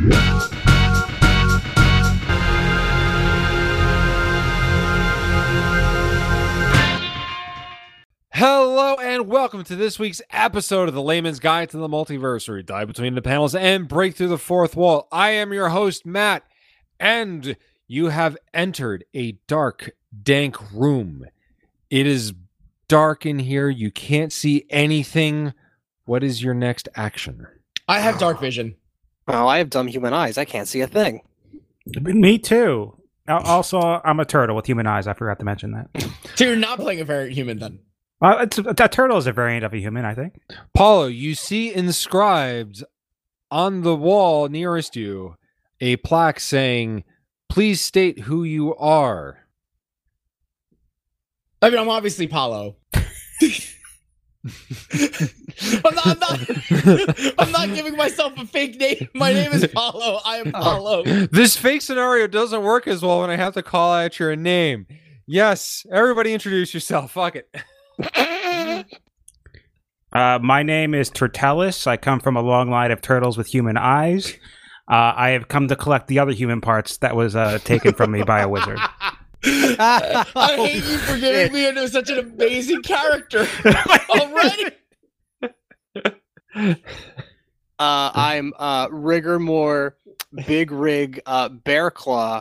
Hello and welcome to this week's episode of the Layman's Guide to the Multiverse, where we dive between the panels and break through the fourth wall. I am your host, Matt, and you have entered a dark, dank room. It is dark in here. You can't see anything. What is your next action? I have dark vision. Well, I have dumb human eyes. I can't see a thing. Me too. Also, I'm a turtle with human eyes. I forgot to mention that. So you're not playing a variant human then. Uh, it's, a turtle is a variant of a human, I think. Paulo, you see inscribed on the wall nearest you a plaque saying, Please state who you are. I mean, I'm obviously Paulo. I'm not, I'm not, I'm not giving myself a fake name. My name is Paulo. I am Paulo. this fake scenario doesn't work as well when I have to call out your name. Yes, everybody introduce yourself. Fuck it. Uh, my name is Turtellus. I come from a long line of turtles with human eyes. Uh, I have come to collect the other human parts that was uh, taken from me by a wizard. I hate you for giving me into such an amazing character already. Uh, I'm uh, Rigormore Big Rig uh, Bear Claw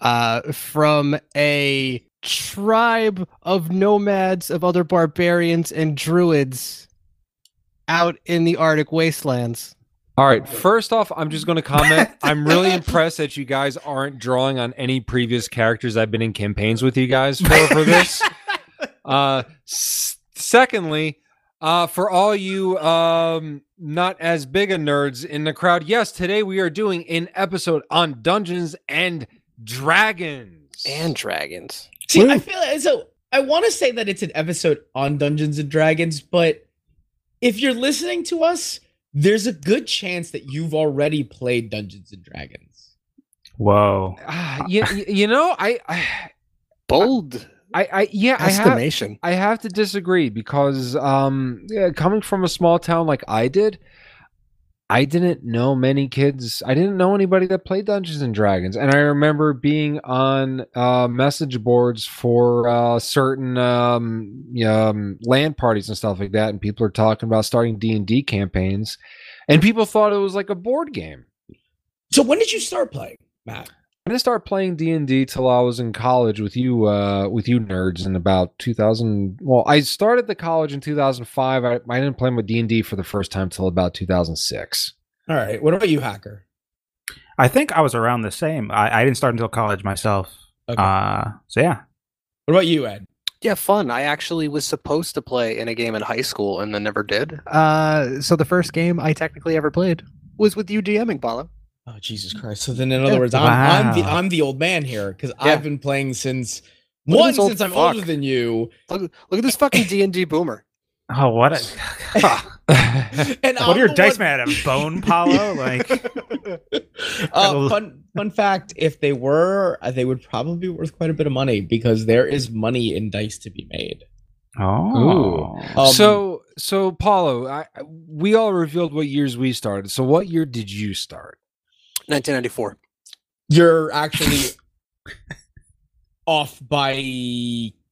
uh, from a tribe of nomads of other barbarians and druids out in the Arctic wastelands. All right. First off, I'm just going to comment. I'm really impressed that you guys aren't drawing on any previous characters I've been in campaigns with you guys for, for this. Uh, s- secondly, uh, for all you um, not as big a nerds in the crowd, yes, today we are doing an episode on Dungeons and Dragons. And dragons. See, I feel like, so. I want to say that it's an episode on Dungeons and Dragons, but if you're listening to us, there's a good chance that you've already played Dungeons and Dragons. Whoa. Ah, you, you know, I, I, Bold I, I yeah, I have, estimation. I have to disagree because um yeah, coming from a small town like I did, I didn't know many kids. I didn't know anybody that played Dungeons and Dragons, and I remember being on uh, message boards for uh, certain um, um, land parties and stuff like that, and people are talking about starting D and D campaigns, and people thought it was like a board game. So when did you start playing, Matt? I didn't start playing D and D till I was in college with you, uh, with you nerds in about 2000. Well, I started the college in 2005. I, I didn't play with D and D for the first time till about 2006. All right. What about you, Hacker? I think I was around the same. I, I didn't start until college myself. Okay. Uh, so yeah. what about you, Ed? Yeah, fun. I actually was supposed to play in a game in high school and then never did. Uh, so the first game I technically ever played was with you DMing, Paulo. Oh Jesus Christ! So then, in other words, I'm, I'm the I'm the old man here because Yeah. I've been playing since Look one since I'm fuck. older than you. Look, look at this fucking D and D boomer. Oh, what a. And what are your I'm the dice one- made out of? Bone, Paulo? Like, uh, fun fun fact: if they were, uh, they would probably be worth quite a bit of money because there is money in dice to be made. oh. Um, so, so Paulo, I, I- we all revealed what years we started. So, what year did you start? 1994. you're actually off by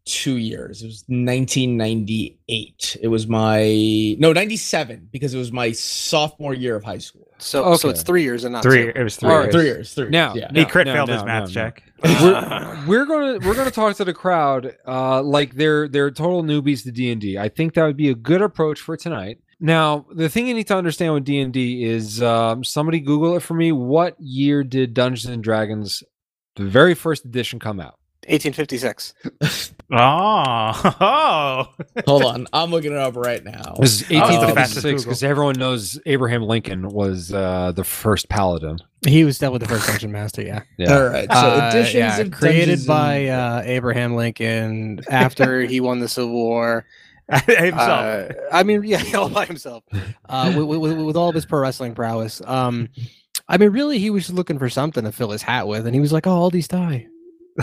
two years. It was 1998. It was my no 97 because it was my sophomore year of high school. So so it's three years and not Three. two. It was three. All years. Three years. Three. Now- yeah. He crit No, failed no, his math no. check. we're, we're gonna we're gonna talk to the crowd uh like they're they're total newbies to d&d i think that would be a good approach for tonight now the thing you need to understand with d&d is um, somebody google it for me what year did dungeons and dragons the very first edition come out 1856. Oh. Hold on, I'm looking it up right now. this is it's 1856 fastest Google. because everyone knows abraham lincoln was uh the first paladin He was definitely the first dungeon master. Yeah. yeah All right. So Uh, editions yeah, created by and- uh, Abraham Lincoln after he won the Civil War. Himself. Uh, I mean, yeah, all by himself, uh, with, with, with all of his pro wrestling prowess. Um, I mean, really, he was just looking for something to fill his hat with, and he was like, "Oh, all these die."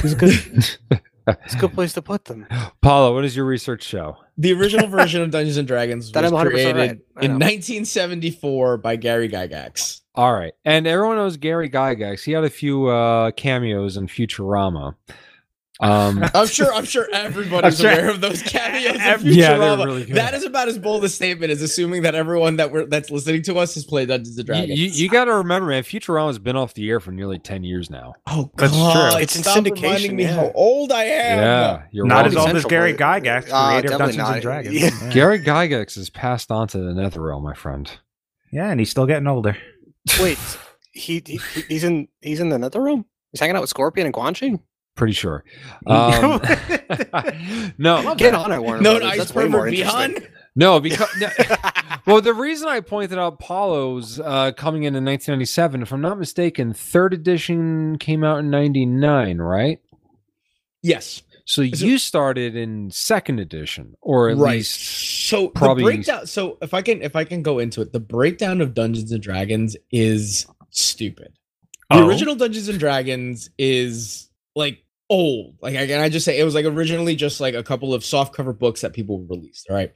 He's a good. It's a good place to put them. Paulo, what does your research show? The original version of Dungeons and Dragons That was created right. In 1974 by Gary Gygax. All right, and everyone knows Gary Gygax. He had a few uh, cameos in Futurama. Um, I'm sure. I'm sure everybody's I'm sure- aware of those cameos. in Every- Yeah, they're Futurama. really good. That is about as bold a statement as assuming that everyone that we're that's listening to us has played Dungeons and you, Dragons. you, got to remember, man. Futurama's been off the air for nearly ten years now. oh That's true. God! It's in syndication, reminding me yeah. how old I am. Yeah, you're Not wrong. as old as Gary but- Gygax, Uh, creator of Dungeons not. and Dragons. Yeah. Yeah. Gary Gygax has passed on to the Netherrealm, my friend. Yeah, and he's still getting older. Wait, he, he he's in he's in the nether room. He's hanging out with Scorpion and Quan Chi. Pretty sure. Um, no, Get on it, Warner. No, Brothers. ice That's way more pervert interesting. No, because no, well, the reason I pointed out Paulo's uh, coming in in 1997, if I'm not mistaken, third edition came out in '99, right? Yes. So Is it- you started in second edition, or at right. least so probably- the breakdown. So if I can, if I can go into it, the breakdown of Dungeons and Dragons is stupid. The Oh. original Dungeons and Dragons is like old. Like I can I just say it was like originally just like a couple of soft cover books that people released. All right.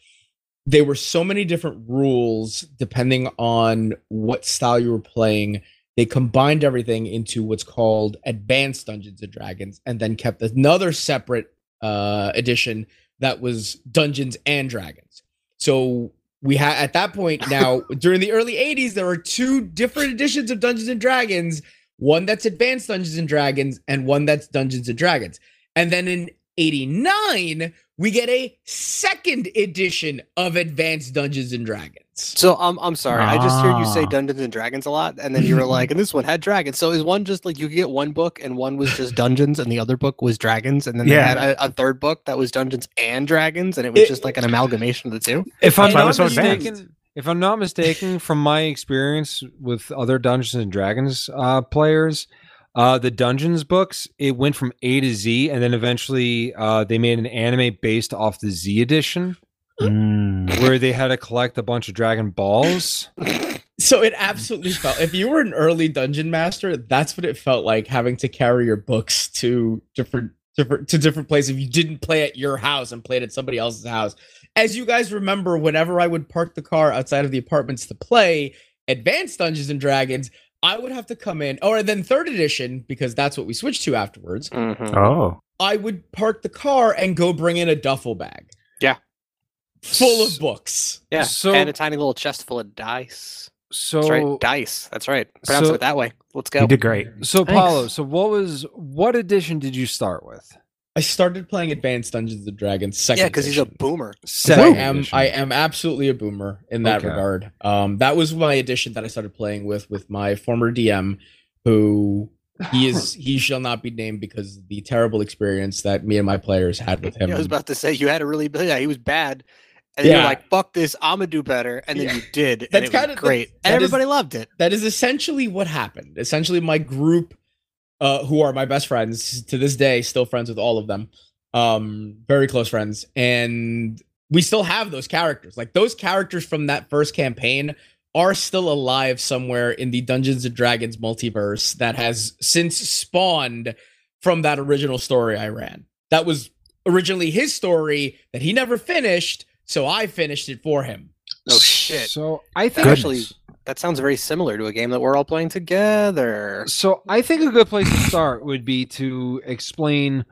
There were so many different rules depending on what style you were playing. They combined everything into what's called Advanced Dungeons and Dragons, and then kept another separate uh, edition that was Dungeons and Dragons. So we had at that point now during the early 80s, there were two different editions of Dungeons and Dragons one that's Advanced Dungeons and Dragons and one that's Dungeons and Dragons. And then in 89, we get a second edition of Advanced Dungeons and Dragons. So I'm I'm sorry. I just heard you say Ah. Dungeons and Dragons a lot, and then you were like, and this one had dragons. So is one just like you get one book and one was just dungeons and the other book was dragons, and then they Yeah. had a, a third book that was Dungeons and Dragons, and it was It- just like an amalgamation of the two. If I'm That's why it not was advanced. mistaken, if I'm not mistaken, from my experience with other Dungeons and Dragons uh, players, uh, the Dungeons books it went from A to Z, and then eventually uh, they made an anime based off the Z edition, Mm. where they had to collect a bunch of Dragon Balls. So it absolutely felt if you were an early dungeon master, that's what it felt like having to carry your books to different different to different places if you didn't play at your house and played at somebody else's house. As you guys remember, whenever I would park the car outside of the apartments to play Advanced Dungeons and Dragons, I would have to come in, or then third edition, because that's what we switched to afterwards. Mhm. Oh. I would park the car and go bring in a duffel bag. Yeah. Full of books. Yeah, So- and a tiny little chest full of dice. So, That's right, dice. That's right. Pronounce so- it that way. Let's go. You did great. so Thanks. Paulo, so what was what edition did you start with? I started playing Advanced Dungeons and Dragons second. Yeah, because he's a boomer. boomer. 'Cause I am. I am absolutely a boomer in that Okay. regard. Um, that was my edition that I started playing with with my former DM, who he is he shall not be named because of the terrible experience that me and my players had with him. Yeah, I was about to say you had a really yeah, he was bad. And Yeah. you're like, fuck this, I'm gonna do better. And then Yeah. you did. That's and it was kinda- great. that- and that is- everybody loved it. that is essentially what happened. Essentially, my group, uh, who are my best friends to this day, still friends with all of them, um, very close friends, and we still have those characters. Like those characters from that first campaign are still alive somewhere in the Dungeons and Dragons multiverse that has since spawned from that original story I ran. That was originally his story that he never finished, so I finished it for him. No shit. So I think That actually that sounds very similar to a game that we're all playing together. So I think a good place to start would be to explain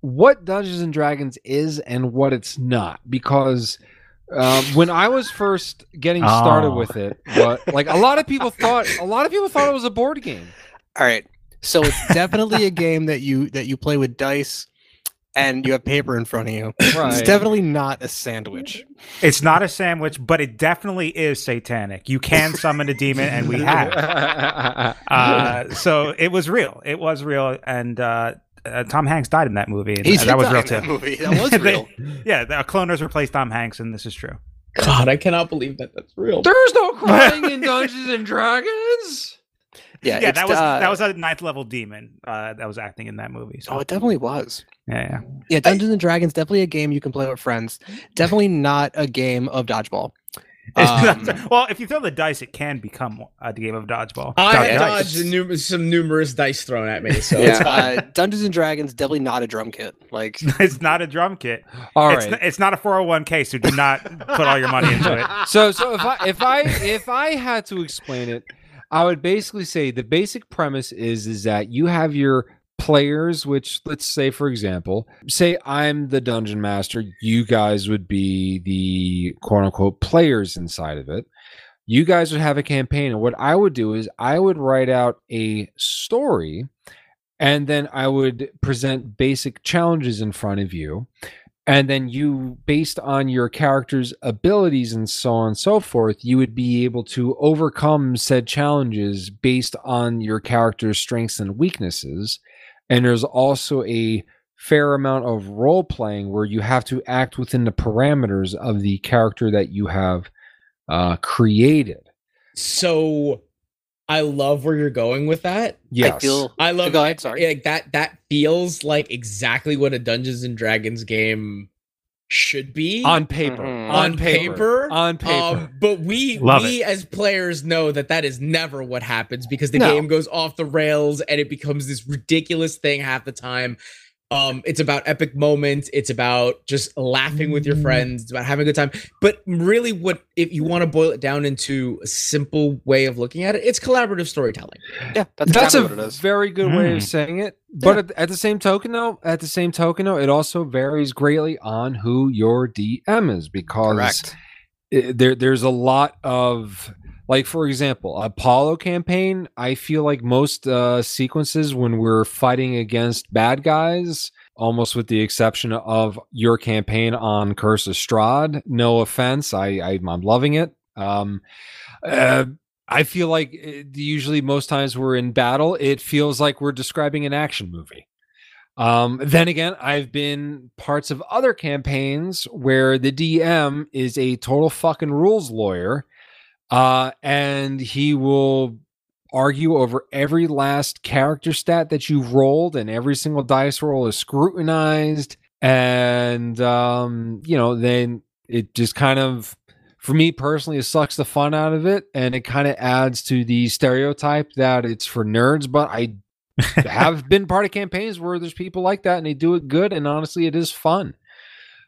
what Dungeons and Dragons is and what it's not, because um, when I was first getting started Oh. with it, what like a lot of people thought, a lot of people thought it was a board game. All right. So it's definitely a game that you that you play with dice and you have paper in front of you. Right. It's definitely not a sandwich. It's not a sandwich, but it definitely is satanic. You can summon a demon, and we have. Uh, so it was real. It was real, and uh, uh, Tom Hanks died in that movie. And He that was real in that too. movie. That was They- real. Yeah, the cloners replaced Tom Hanks, and this is true. God, I cannot believe that that's real. There's no crying in Dungeons and Dragons. Yeah, Yeah, that was uh, that was a ninth level demon uh, that was acting in that movie. So Oh, it definitely was. yeah, yeah. Yeah, Dungeons and Dragons definitely a game you can play with friends. Definitely not a game of dodgeball. Um, well, if you throw the dice, it can become a game of dodgeball. I Dodge dodged nu- some numerous dice thrown at me, so yeah, uh, Dungeons and Dragons definitely not a drum kit. Like It's not a drum kit. All it's, right. n- it's not a 401k, so do not put all your money into it. so so if I if I if I had to explain it, I would basically say the basic premise is is that you have your players, which let's say for example, say I'm the dungeon master, you guys would be the quote unquote players inside of it. You guys would have a campaign, and what I would do is I would write out a story, and then I would present basic challenges in front of you and then you based on your character's abilities and so on and so forth you would be able to overcome said challenges based on your character's strengths and weaknesses. And there's also a fair amount of role playing where you have to act within the parameters of the character that you have uh, created. So I love where you're going with that. yes I feel I love Go ahead, sorry. Like that that feels like exactly what a Dungeons and Dragons game should be on paper Mhm. on paper. on paper Um, but we Love we as players know that that is never what happens because the No. game goes off the rails and it becomes this ridiculous thing half the time. Um, it's about epic moments. It's about just laughing with your friends. It's about having a good time. But really, what if you want to boil it down into a simple way of looking at it? It's collaborative storytelling. yeah, that's, That's exactly a what it is. very good way of Mm. saying it. But at, at the same token, though, at the same token, though, it also varies greatly on who your DM is because Correct. i- there there's a lot of like for example apollo campaign i feel like most uh sequences when we're fighting against bad guys almost with the exception of your campaign on curse of strahd no offense i, I i'm loving it. Um uh, i feel like it, usually most times we're in battle it feels like we're describing an action movie. Um, then again, I've been parts of other campaigns where the DM is a total fucking rules lawyer, uh, and he will argue over every last character stat that you've rolled, and every single dice roll is scrutinized, and um, you know, then it just kind of. For me personally, it sucks the fun out of it, and it kind of adds to the stereotype that it's for nerds. But I have been part of campaigns where there's people like that and they do it good and honestly it is fun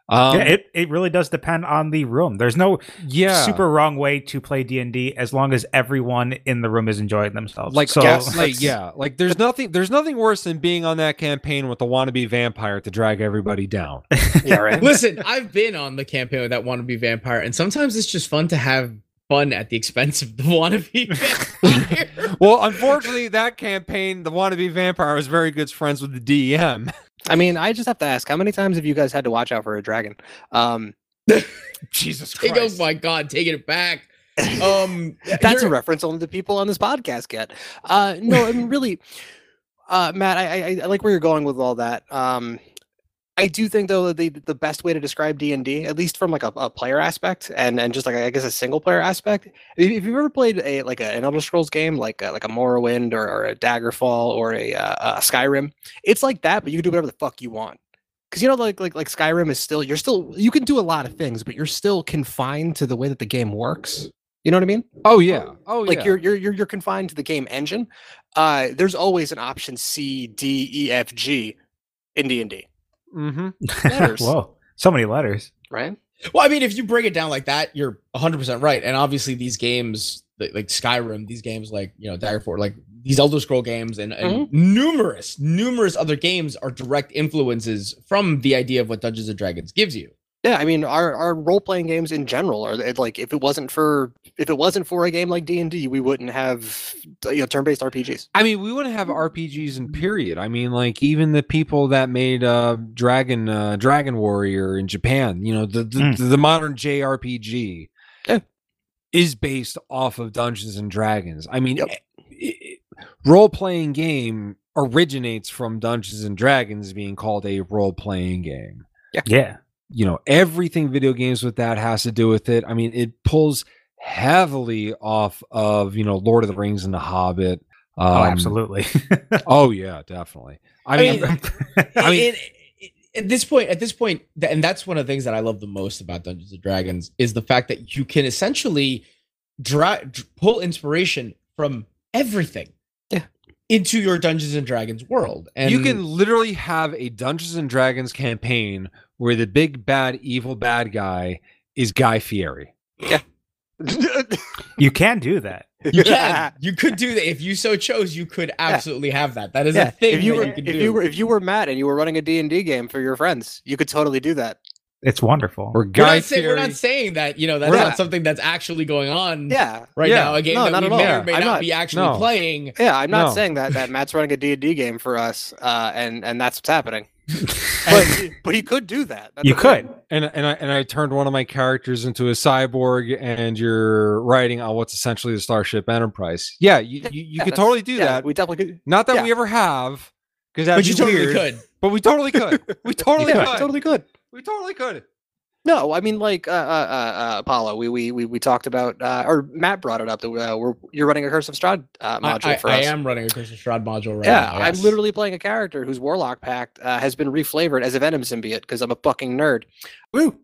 um yeah, it, it really does depend on the room. There's no yeah super wrong way to play D and D as long as everyone in the room is enjoying themselves. like so, yes, like yeah like there's nothing there's nothing worse than being on that campaign with the wannabe vampire to drag everybody down Yeah, right. Listen, I've been on the campaign with that wannabe vampire, and sometimes it's just fun to have fun at the expense of the wannabe vampire. well unfortunately that campaign the wannabe vampire was very good friends with the dm I mean, I just have to ask, how many times have you guys had to watch out for a dragon? Um, jesus Christ. he goes, "My God, taking it back." Um, that's a you're- reference only the people on this podcast get. Uh, no, I mean, really, uh, Matt, I, I, I like where you're going with all that. Um, I do think though that the the best way to describe D and D, at least from like a, a player aspect and and just like I guess a single player aspect, if, if you've ever played a like a, an Elder Scrolls game like a, like a Morrowind or, or a Daggerfall or a, uh, a Skyrim, it's like that, but you can do whatever the fuck you want. Because you know, like like like Skyrim is still you're still you can do a lot of things, but you're still confined to the way that the game works. You know what I mean? oh yeah oh like yeah you're, you're you're you're confined to the game engine. Uh, there's always an option C, D, E, F, G in D and D, mm-hmm. letters. Whoa, so many letters. right? Well, I mean, if you break it down like that, you're 100% right. And obviously, these games, like, like Skyrim, these games like, you know, Daggerfall, like these Elder Scroll games and, and numerous, numerous other games are direct influences from the idea of what Dungeons and Dragons gives you. Yeah, I mean, our our role playing games in general are like if it wasn't for if it wasn't for a game like D and D, we wouldn't have you know turn based RPGs. I mean, we wouldn't have RPGs in period. I mean, like even the people that made uh Dragon uh Dragon Warrior in Japan, you know, the the, Mm. the modern JRPG Yeah. is based off of Dungeons and Dragons. I mean, Yep. role playing game originates from Dungeons and Dragons being called a role playing game. Yeah. You know, everything video games with that has to do with it. I mean, it pulls heavily off of, you know, Lord of the Rings and The Hobbit. oh, Um, absolutely. Oh yeah, definitely. I I mean, mean, I mean- it- it- at this point, at this and that's one of the things that I love the most about Dungeons and Dragons is the fact that you can essentially dra- dr- pull inspiration from everything, Yeah. into your Dungeons and Dragons world. And you can literally have a Dungeons and Dragons campaign where the big bad evil bad guy is Guy Fieri. Yeah. You can do that. you can, you could do that if you so chose. You could absolutely have that. That is a thing if you were you could if do. you were if you were Matt and you were running a D&D game for your friends, you could totally do that. It's wonderful. Or we're Guy not, saying, we're not saying that you know that's Right. not something that's actually going on Yeah. right Yeah. now. A game No, that we may or may I'm not, not- be actually No. playing. Yeah, I'm not No. saying that that Matt's running a D&D game for us uh, and and that's what's happening. But but he could do that. That's you the thing. could. and and I and I turned one of my characters into a cyborg, and you're writing on what's essentially the Starship Enterprise. Yeah, you you, you Yeah, could totally do yeah, that. We definitely could. Not that yeah. we ever have, because that'd But you be totally weird. could. But we totally could. We totally yeah, could. totally could. We totally could. No, I mean like uh, uh, uh, uh, Apollo. We, we we we talked about, uh, or Matt brought it up that uh, we're you're running a Curse of Strahd uh, I, module I, for I am running a Curse of Strahd module right yeah, now. I'm literally playing a character whose Warlock Pact uh, has been reflavored as a Venom symbiote because I'm a fucking nerd. Woo.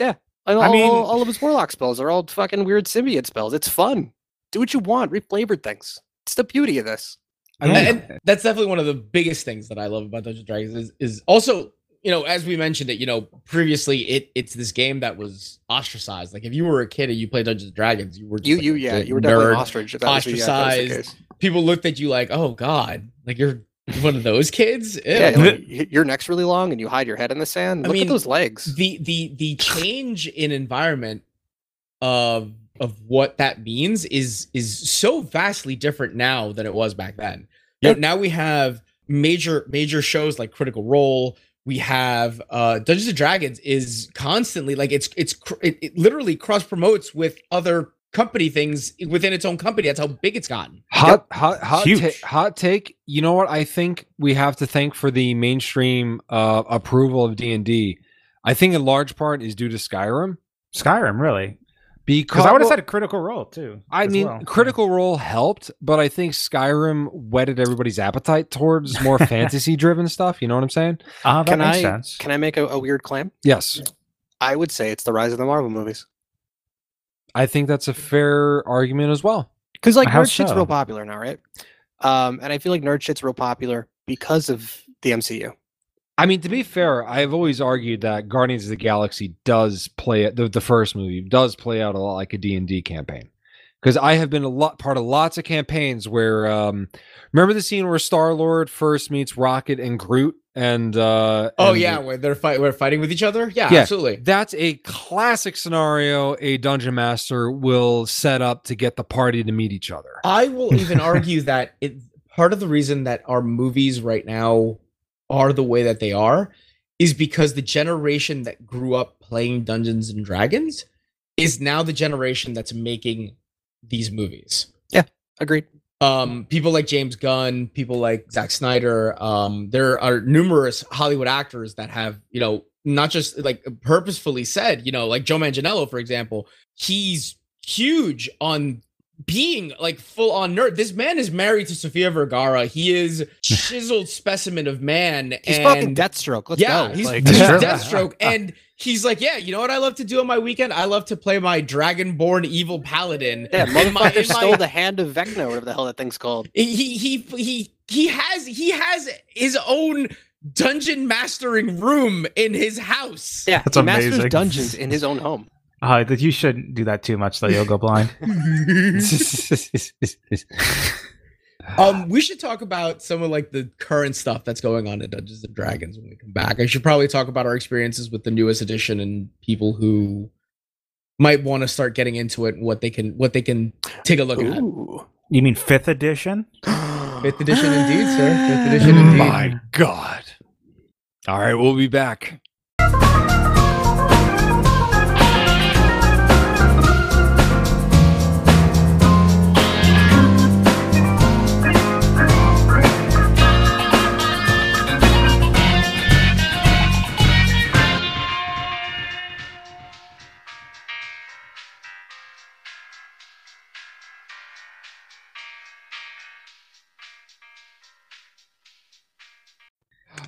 Yeah, all, I mean- all, all of his Warlock spells are all fucking weird symbiote spells. It's fun. Do what you want. Reflavored things. It's the beauty of this. And, Yeah. and that's definitely one of the biggest things that I love about Dungeons and Dragons is, is also, you know, as we mentioned it, you know, previously it it's this game that was ostracized. Like if you were a kid and you played Dungeons and Dragons, you were just You like you yeah, you were definitely an nerd. ostrich. If that was the, that was ostracized. case. People looked at you like, oh God, like you're one of those kids. Ew. Yeah, like, your neck's really long and you hide your head in the sand. I Look mean, at those legs. the the the change in environment of of what that means is is so vastly different now than it was back then. You know, now we have major major shows like Critical Role. We have uh Dungeons and Dragons is constantly like it's it's cr- it, it literally cross promotes with other company things within its own company. That's how big it's gotten. Hot, hot, hot, ta- hot take. You know what? I think we have to thank for the mainstream uh, approval of D and D. I think in large part is due to Skyrim Skyrim, really? Because Because I would have well, said a critical role too. I mean, well. Critical Role helped, but I think Skyrim whetted everybody's appetite towards more fantasy-driven stuff. You know what I'm saying? Uh, that Can makes I sense. can I make a, a weird claim? Yes, I would say it's the rise of the Marvel movies. I think that's a fair argument as well. Because like How nerd shit's real popular now, right? Um, and I feel like nerd shit's real popular because of the MCU. I mean, to be fair, I've always argued that Guardians of the Galaxy does play the, the first movie does play out a lot like a D&D campaign. Because I have been a lot part of lots of campaigns where um remember the scene where Star-Lord first meets Rocket and Groot and uh Oh and- yeah, where they're fight we're fighting with each other. Yeah, Yeah. absolutely. That's a classic scenario a dungeon master will set up to get the party to meet each other. I will even argue that it part of the reason that our movies right now are the way that they are is because the generation that grew up playing Dungeons and Dragons is now the generation that's making these movies. Yeah, agreed. Um, people like James Gunn, people like Zack Snyder. Um, there are numerous Hollywood actors that have, you know, not just like purposefully said, you know, like Joe Manganiello, for example, he's huge on being like full on nerd. This man is married to Sofia Vergara. He is chiseled specimen of man. He's and fucking Deathstroke. Let's yeah, go. he's, Like, he's Deathstroke, and he's like, yeah, you know what I love to do on my weekend? I love to play my Dragonborn evil paladin. yeah, in my- motherfucker in my- stole the hand of Vecna, whatever the hell that thing's called. he he he he has he has his own dungeon mastering room in his house. Yeah, That's he masters amazing. dungeons in his own home. Uh, that you shouldn't do that too much, though. You'll go blind. Um, we should talk about some of like the current stuff that's going on in Dungeons and Dragons when we come back. I should probably talk about our experiences with the newest edition and people who might want to start getting into it and what they can what they can take a look at. You mean fifth edition? Fifth edition indeed, sir. Fifth edition indeed. My God. All right, we'll be back.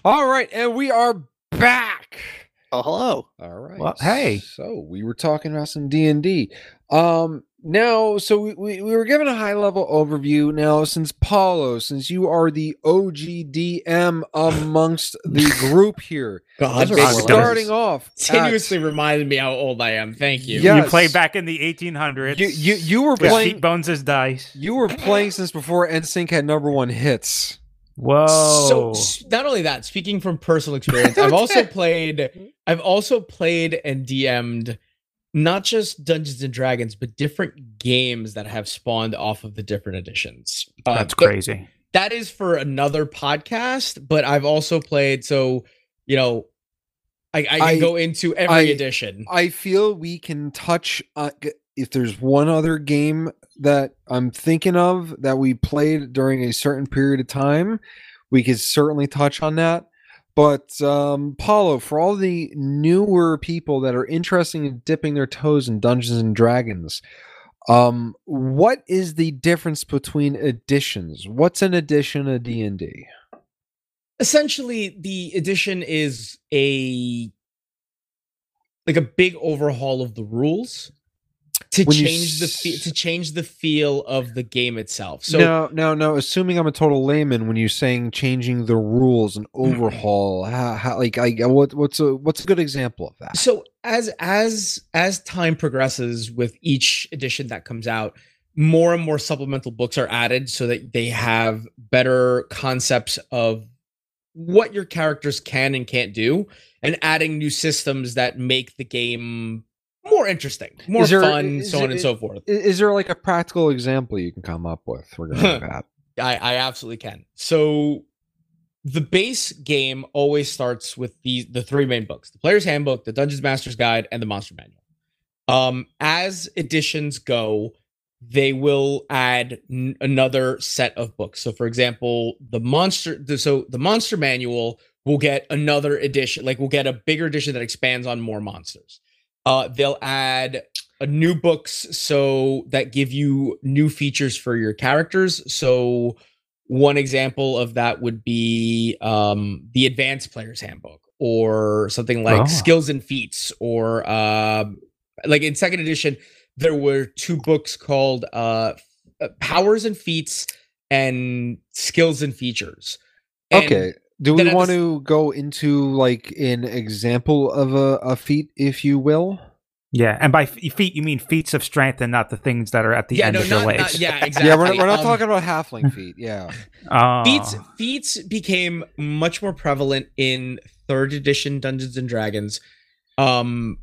All right, and we are back. Oh, hello. All right. Well, hey. So we were talking about some D and D. Um, now, so we, we, we were given a high level overview. Now, since Paulo, since you are the OGDM amongst the group here, God, Those are big four starting letters. off, at- continuously reminded me how old I am. Thank you. Yeah. You Yes. played back in the 1800s. you you you were with playing. sheep bones as dice. You were playing since before NSYNC had number one hits. Whoa. So not only that, speaking from personal experience, I've also played I've also played and DM'd not just Dungeons and Dragons, but different games that have spawned off of the different editions. Uh, That's crazy. That is for another podcast, but I've also played so you know I, I can I- go into every I- edition. I feel we can touch uh, if there's one other game that I'm thinking of that we played during a certain period of time, we could certainly touch on that. But um, Paulo, for all the newer people that are interested in dipping their toes in Dungeons and Dragons, um, what is the difference between editions? What's an edition of D and D? essentially the edition is a like a big overhaul of the rules to When you change the fe- to change the feel of the game itself. So no, no, no. Assuming I'm a total layman, when you're saying changing the rules and mm-hmm. overhaul, how, how like, I what, what's a what's a good example of that? so as as as time progresses with each edition that comes out, more and more supplemental books are added so that they have better concepts of what your characters can and can't do and adding new systems that make the game more interesting, more there- fun, so on there- and so forth. Is there like a practical example you can come up with regarding that? I, I absolutely can. So the base game always starts with the the three main books: the Player's Handbook, the Dungeons Master's Guide, and the Monster Manual. Um, as editions go, they will add n- another set of books. So, for example, the monster. The, so the Monster Manual will get another edition. Like we'll get a bigger edition that expands on more monsters. Uh, they'll add uh, new books so that give you new features for your characters. So one example of that would be um, the Advanced Player's Handbook or something like Oh. Skills and Feats or um, like in second edition there were two books called uh, uh, Powers and Feats and Skills and Features. And okay. Do we want s- to go into like an example of a, a feat, if you will? Yeah, and by f- feet you mean feats of strength and not the things that are at the Yeah, end no, of your not, legs. not yeah, exactly. Yeah, we're not, we're not Um, talking about halfling feet. Yeah. Oh. feats feats became much more prevalent in third edition Dungeons and Dragons um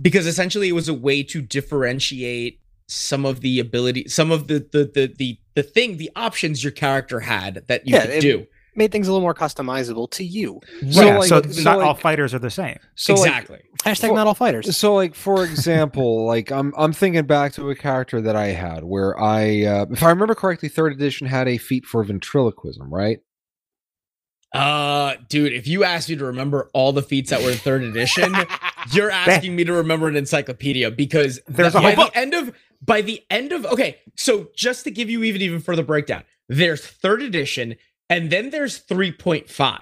because essentially it was a way to differentiate some of the ability some of the the the the, the thing the options your character had that you Yeah, could it- do Made things a little more customizable to you. So, yeah, like- so so, not all fighters are the same. So like, exactly Hashtag For- not all fighters. So, like for example, like I'm I'm thinking back to a character that I had where I, uh, if I remember correctly, third edition had a feat for ventriloquism, right? uh dude if you asked me to remember all the feats that were in third edition you're asking me to remember an encyclopedia because There's the- a whole by book. the end of by the end of okay so just to give you even even further breakdown there's third edition and then there's 3.5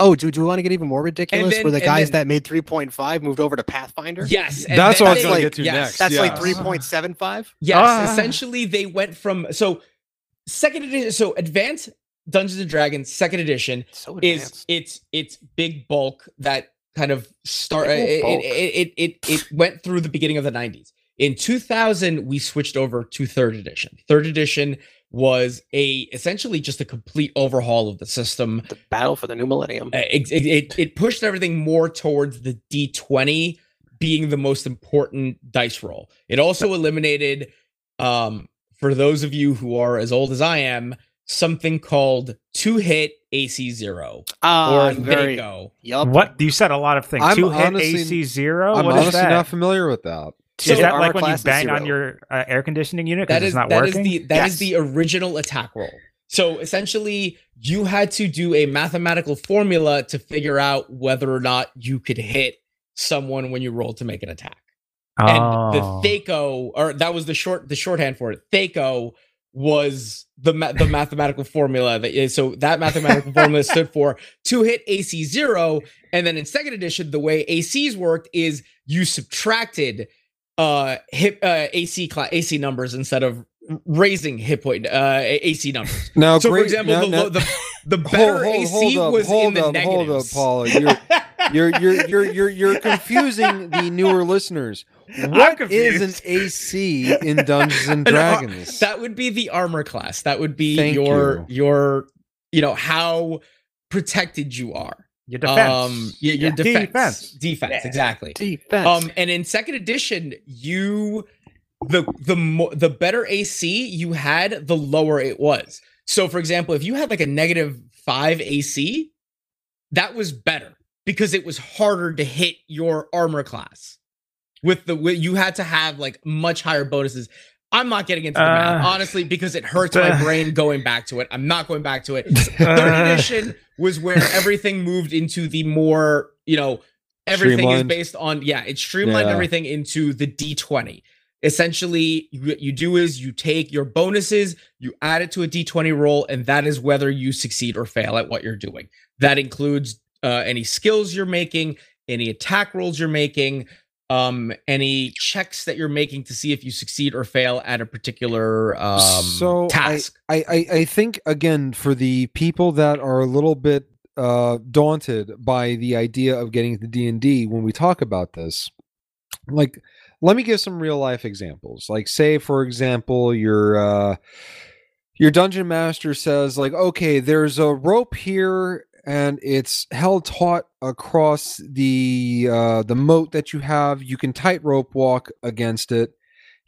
Oh, do, do we want to get even more ridiculous? then- Where the guys then- that made 3.5 moved over to Pathfinder? yes and That's then what I was they- gonna get to yes, next. That's like 3.75? yes Ah. essentially they went from so second edition so advanced dungeons and dragons second edition So is it's it's big bulk that kind of start Big it, it, it, it it went through the beginning of the 90s in 2000 we switched over to third edition third edition was a essentially just a complete overhaul of the system the battle for the new millennium. Uh, it, it, it, it pushed everything more towards the d20 being the most important dice roll it also eliminated um for those of you who are as old as i am something called to hit ac zero Ah, or very. Thaco. Yup. What you said a lot of things. I'm To hit AC zero. I'm What is honestly that? not familiar with that. Two is that like when you bang on your uh, air conditioning unit That because it's not that is working? the that is Yes. the original attack roll. So essentially, you had to do a mathematical formula to figure out whether or not you could hit someone when you rolled to make an attack. And Oh. the Thaco, or that was the short the shorthand for it. Thaco was the ma- the mathematical formula that is so that mathematical formula stood for to hit AC zero, and then in second edition, the way ACs worked is you subtracted uh hit uh AC class AC numbers instead of raising hit point uh AC numbers. Now, So, for example, now- the, now- the the hold, better hold, AC hold up, was hold in the up, hold up. Paulo. You're, you're, you're, you're, you're, you're confusing the newer listeners. What is an. AC in Dungeons and An Dragons? That would be the armor class. That would be Thank your you. your you know how protected you are. Your defense. Um, y- your Yeah. defense. Defense. Defense. Yeah. Exactly. Defense. Um, and in second edition, you the the mo- the better AC you had, the lower it was. So, for example, if you had like a negative five AC, that was better because it was harder to hit your armor class. With the with, you had to have like much higher bonuses. I'm not getting into the math Uh, honestly because it hurts my uh, brain going back to it. I'm not going back to it. Third Uh, edition was where everything moved into the more, you know, everything is based on, yeah, it streamlined Yeah. everything into the D20. Essentially, what you do is you take your bonuses, you add it to a D20 roll, and that is whether you succeed or fail at what you're doing. That includes uh, any skills you're making, any attack rolls you're making, um, any checks that you're making to see if you succeed or fail at a particular um, So task. I, I, I think again for the people that are a little bit uh, daunted by the idea of getting into D and D when we talk about this, like let me give some real life examples. Like say for example your uh, your dungeon master says like okay there's a rope here and it's held taut across the uh, the moat that you have. You can tightrope walk against it.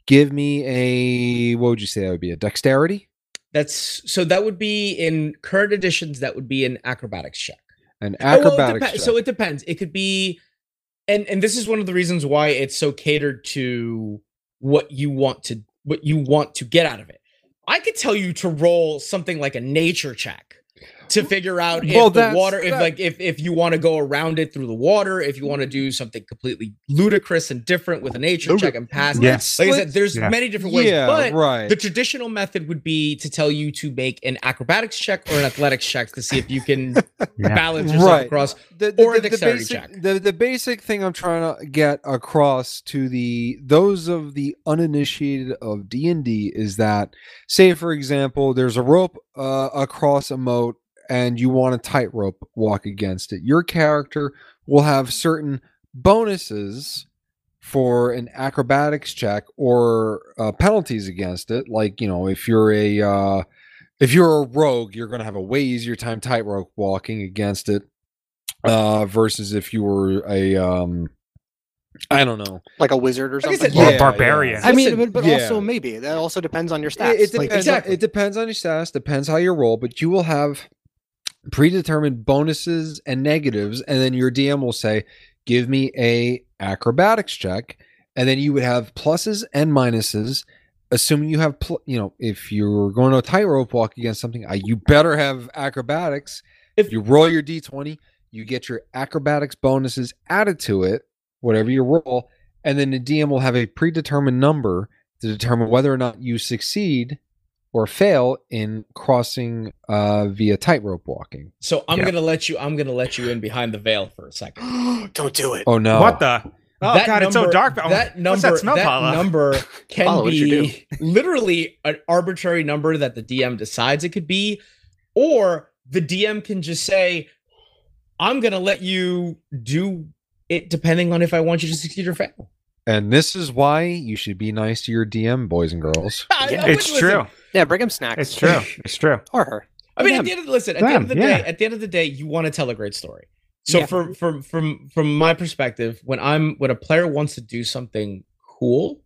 Give me a what would you say that would be a dexterity? That's so that would be in current editions. That would be an acrobatics check. An Oh, well, it acrobatics. check. So it depends. It could be, and and this is one of the reasons why it's so catered to what you want to what you want to get out of it. I could tell you to roll something like a nature check to figure out if Well, the water, if that- like if if you want to go around it through the water, if you want to do something completely ludicrous and different with a nature check and pass. Yeah. Like I said, there's Yeah. many different ways, yeah, but right. the traditional method would be to tell you to make an acrobatics check or an athletics check to see if you can Yeah. balance yourself Right. across. the, or a dexterity basic, check. The, the basic thing I'm trying to get across to the those of the uninitiated of D and D is that, say for example, there's a rope uh, across a moat and you want a tightrope walk against it. Your character will have certain bonuses for an acrobatics check or uh, penalties against it. Like you know, if you're a uh, if you're a rogue, you're going to have a way easier time tightrope walking against it uh versus if you were a um I don't know. like a wizard or something. Or Yeah, a barbarian. I mean, but, but yeah. also maybe that also depends on your stats. It, it Like, depends. exactly. It depends on your stats. Depends how you roll, but you will have predetermined bonuses and negatives, and then your DM will say, "Give me a acrobatics check," and then you would have pluses and minuses. Assuming you have, pl- you know, if you're going to a tightrope walk against something, you better have acrobatics. If- If you roll your d20, you get your acrobatics bonuses added to it, whatever you roll, and then the DM will have a predetermined number to determine whether or not you succeed or fail in crossing uh, via tightrope walking. So I'm Yeah. gonna let you. I'm gonna let you in behind the veil for a second. don't do it. Oh no! What the? Oh That god, it's so dark. Oh, that number. What's that smell, that Paulo? number can Paulo, be literally an arbitrary number that the DM decides it could be, or the DM can just say, "I'm gonna let you do it depending on if I want you to succeed or fail." And this is why you should be nice to your DM, boys and girls. Yeah, I would It's listen. true. Yeah, bring him snacks. It's true. It's true. or her. I mean, Them. at the end of the, listen, at the end of the Them, day, at the end of the day, you want to tell a great story. So Yeah. from from from from my perspective, when I'm when a player wants to do something cool,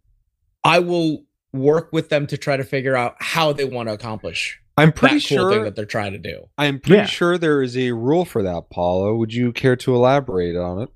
I will work with them to try to figure out how they want to accomplish I'm pretty that cool thing sure. that they're trying to do. I'm pretty Yeah. sure there is a rule for that, Paulo. Would you care to elaborate on it?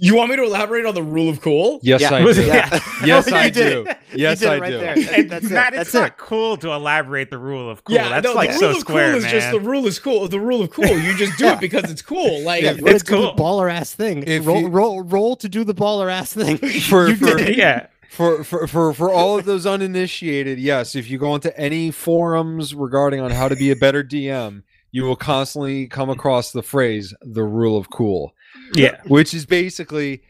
You want me to elaborate on the rule of cool? Yes, Yeah. I do. Yeah. Yes, You I did do. Yes, did I right do. there. And That's it. That's it's it. not cool to elaborate the rule of cool. Yeah, That's no, like the so rule of square, cool is just the rule is cool. The rule of cool. You just do it because it's cool. Like Yeah, It's you wanna do cool. Baller ass thing. If roll, you- roll, roll to do the baller ass thing. For- You for- did it. yeah. for, for for for all of those uninitiated, yes, if you go into any forums regarding on how to be a better DM, you will constantly come across the phrase "the rule of cool," Yeah. which is basically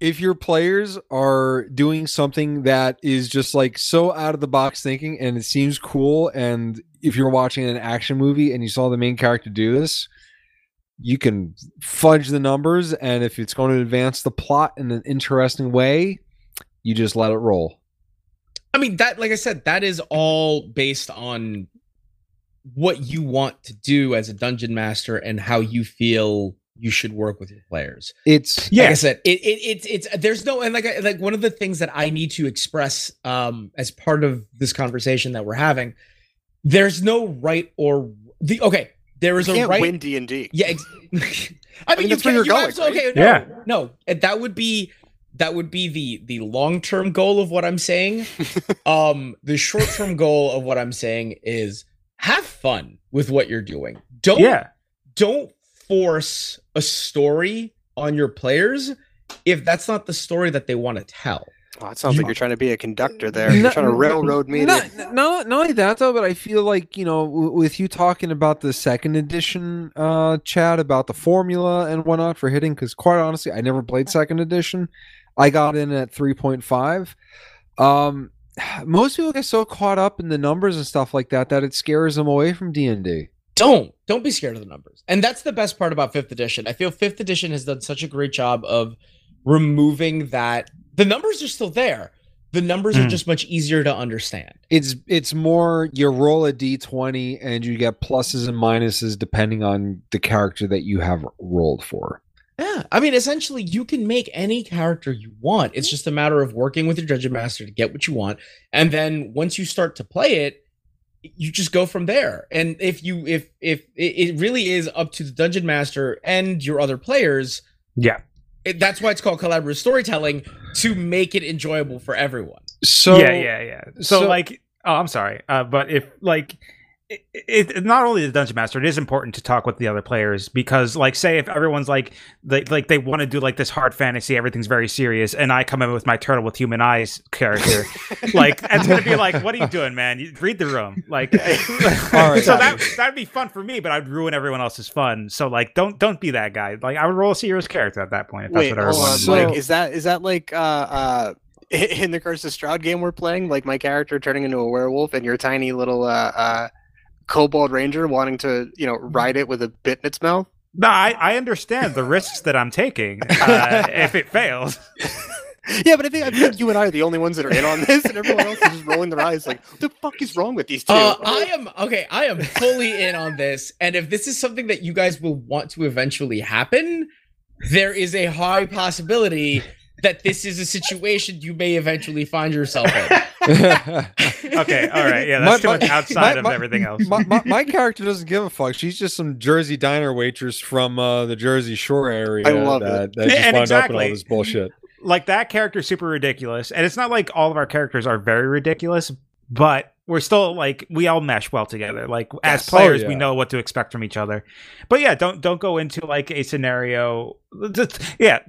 if your players are doing something that is just like so out of the box thinking and it seems cool, and if you're watching an action movie and you saw the main character do this, you can fudge the numbers, and if it's going to advance the plot in an interesting way, you just let it roll. I mean that like I said that is all based on what you want to do as a dungeon master and how you feel you should work with your players. It's Like I Yeah. said, it, it it's it's there's no and like like one of the things that I need to express um as part of this conversation that we're having, there's no right or the okay, there is You a can't right win D and D. Yeah, ex- I mean, mean, you that's where you're you going, abso- Okay, no, Yeah. no, that would be that would be the the long term goal of what I'm saying. um, the short term goal of what I'm saying is have fun with what you're doing. Don't Yeah. don't force a story on your players if that's not the story that they want to tell. Oh, it sounds like you're trying to be a conductor there. You're trying to railroad me. Not, to- not, not only that though, but I feel like you know, w- with you talking about the second edition uh, chat about the formula and whatnot for hitting, because quite honestly, I never played second edition. I got in at three point five. Um, most people get so caught up in the numbers and stuff like that that it scares them away from D and D. don't don't be scared of the numbers. And that's the best part about fifth edition. I feel fifth edition has done such a great job of removing that. The numbers are still there. The numbers are Mm. just much easier to understand. It's it's more you roll a d twenty and you get pluses and minuses depending on the character that you have rolled for. yeah i mean essentially you can make any character you want. It's just a matter of working with your dungeon master to get what you want. And then once you start to play it you just go from there and if you if if it, it really is up to the dungeon master and your other players Yeah. it, that's why it's called collaborative storytelling to make it enjoyable for everyone. So yeah, yeah, yeah. So, so- like, oh, I'm sorry, uh, but if like, it, it, it- not only the dungeon master, it is important to talk with the other players because, like, say if everyone's like, they like they want to do like this hard fantasy, everything's very serious, and I come in with my turtle with human eyes character, like, it's gonna be like, what are you doing, man? You read the room, like. All right. so that that'd be fun for me, but I'd ruin everyone else's fun. So like, don't don't be that guy. Like, I would roll a serious character at that point. If that's Wait, what I hold on. So- Like, is that is that like uh uh in the Curse of Strahd game we're playing? Like my character turning into a werewolf and your tiny little uh uh kobold ranger wanting to you know ride it with a bit in its mouth. No, I, I understand the risks that I'm taking uh, if it fails. yeah, but I think I think you and I are the only ones that are in on this, and everyone else is just rolling their eyes like, "What the fuck is wrong with these two? Uh, I am okay. I am fully in on this, and if this is something that you guys will want to eventually happen, there is a high possibility that this is a situation you may eventually find yourself in. Okay, all right, yeah, that's too My- much outside my- of my- everything else. my, my, my character doesn't give a fuck. She's just some Jersey diner waitress from uh, the Jersey Shore area. I love that, it. that just And wound up in all exactly. this bullshit. like that character's super ridiculous, and it's not like all of our characters are very ridiculous, but we're still like we all mesh well together. Like as players, Oh, we know what to expect from each other. But yeah, don't don't go into like a scenario. just- Yeah,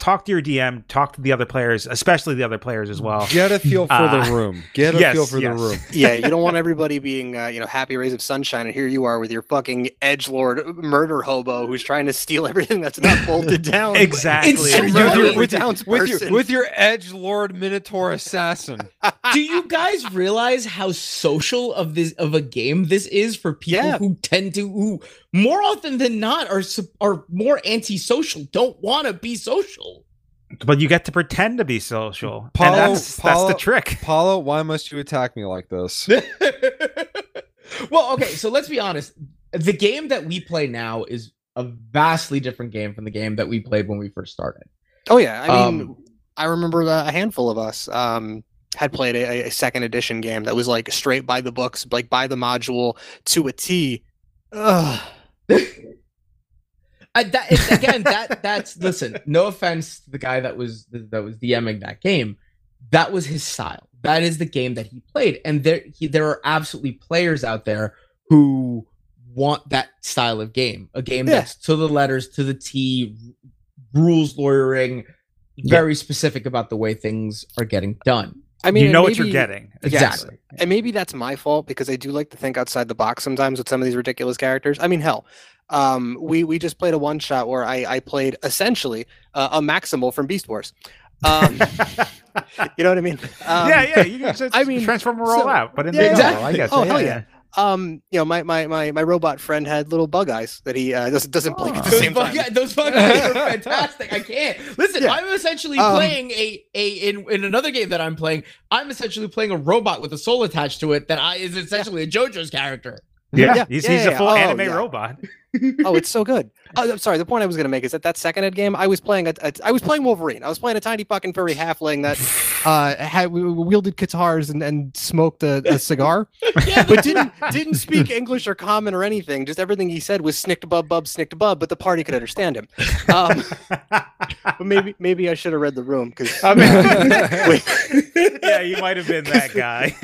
talk to your DM, talk to the other players, especially the other players as well. Get a feel for Uh, the room. Get a yes, feel for yes. the room. yeah, you don't want everybody being, uh, you know, happy rays of sunshine, and here you are with your fucking edge lord murder hobo who's trying to steal everything that's not bolted down. Exactly. It's true. With With your, your- with downs With your, with your edge lord minotaur assassin. Do you guys realize how social of this of a game this is for people Yeah. who tend to who more often than not are sup- are more antisocial, don't want to be social. But you get to pretend to be social, Paulo- and that's that's the trick. Paulo, why must you attack me like this? well, okay, so let's be honest. The game that we play now is a vastly different game from the game that we played when we first started. oh yeah, I mean, Um, I remember a handful of us um, had played a, a second edition game that was like straight by the books, like by the module to a T. Ugh. I, that, again, that that's listen. No offense to the guy that was that was DMing that game. That was his style. That is the game that he played, and there he, there are absolutely players out there who want that style of game. A game Yeah. that's to the letters, to the T, rules lawyering, very specific about the way things are getting done. I mean, you know and what you're getting. Exactly. And maybe that's my fault because I do like to think outside the box sometimes with some of these ridiculous characters. I mean, hell, um, we we just played a one shot where I I played essentially uh, a Maximal from Beast Wars. Um, you know what I mean? Um, yeah, yeah. You can just I mean, transform a so- roll out, but in Yeah, the exactly. middle, I guess. Oh, yeah, hell yeah. yeah. Um, you know, my my my my robot friend had little bug eyes that he uh, doesn't doesn't blink at the Those same bug, time. those bug guys are fantastic. I can't listen. Yeah. I'm essentially Um, playing a a in, in another game that I'm playing. I'm essentially playing a robot with a soul attached to it that I is essentially a JoJo's character. Yeah, Yeah, he's, yeah, he's yeah, a full oh, anime yeah. robot. Oh, it's so good. Oh, I'm sorry. The point I was going to make is that that second ed game, I was playing a, a, I was playing Wolverine. I was playing a tiny fucking furry halfling that uh, had wielded guitars and, and smoked a, a cigar, Yeah, but didn't didn't speak English or common or anything. Just everything he said was snicked bub bub snicked bub. But the party could understand him. Um, but maybe maybe I should have read the room because I mean, yeah, you might have been that guy.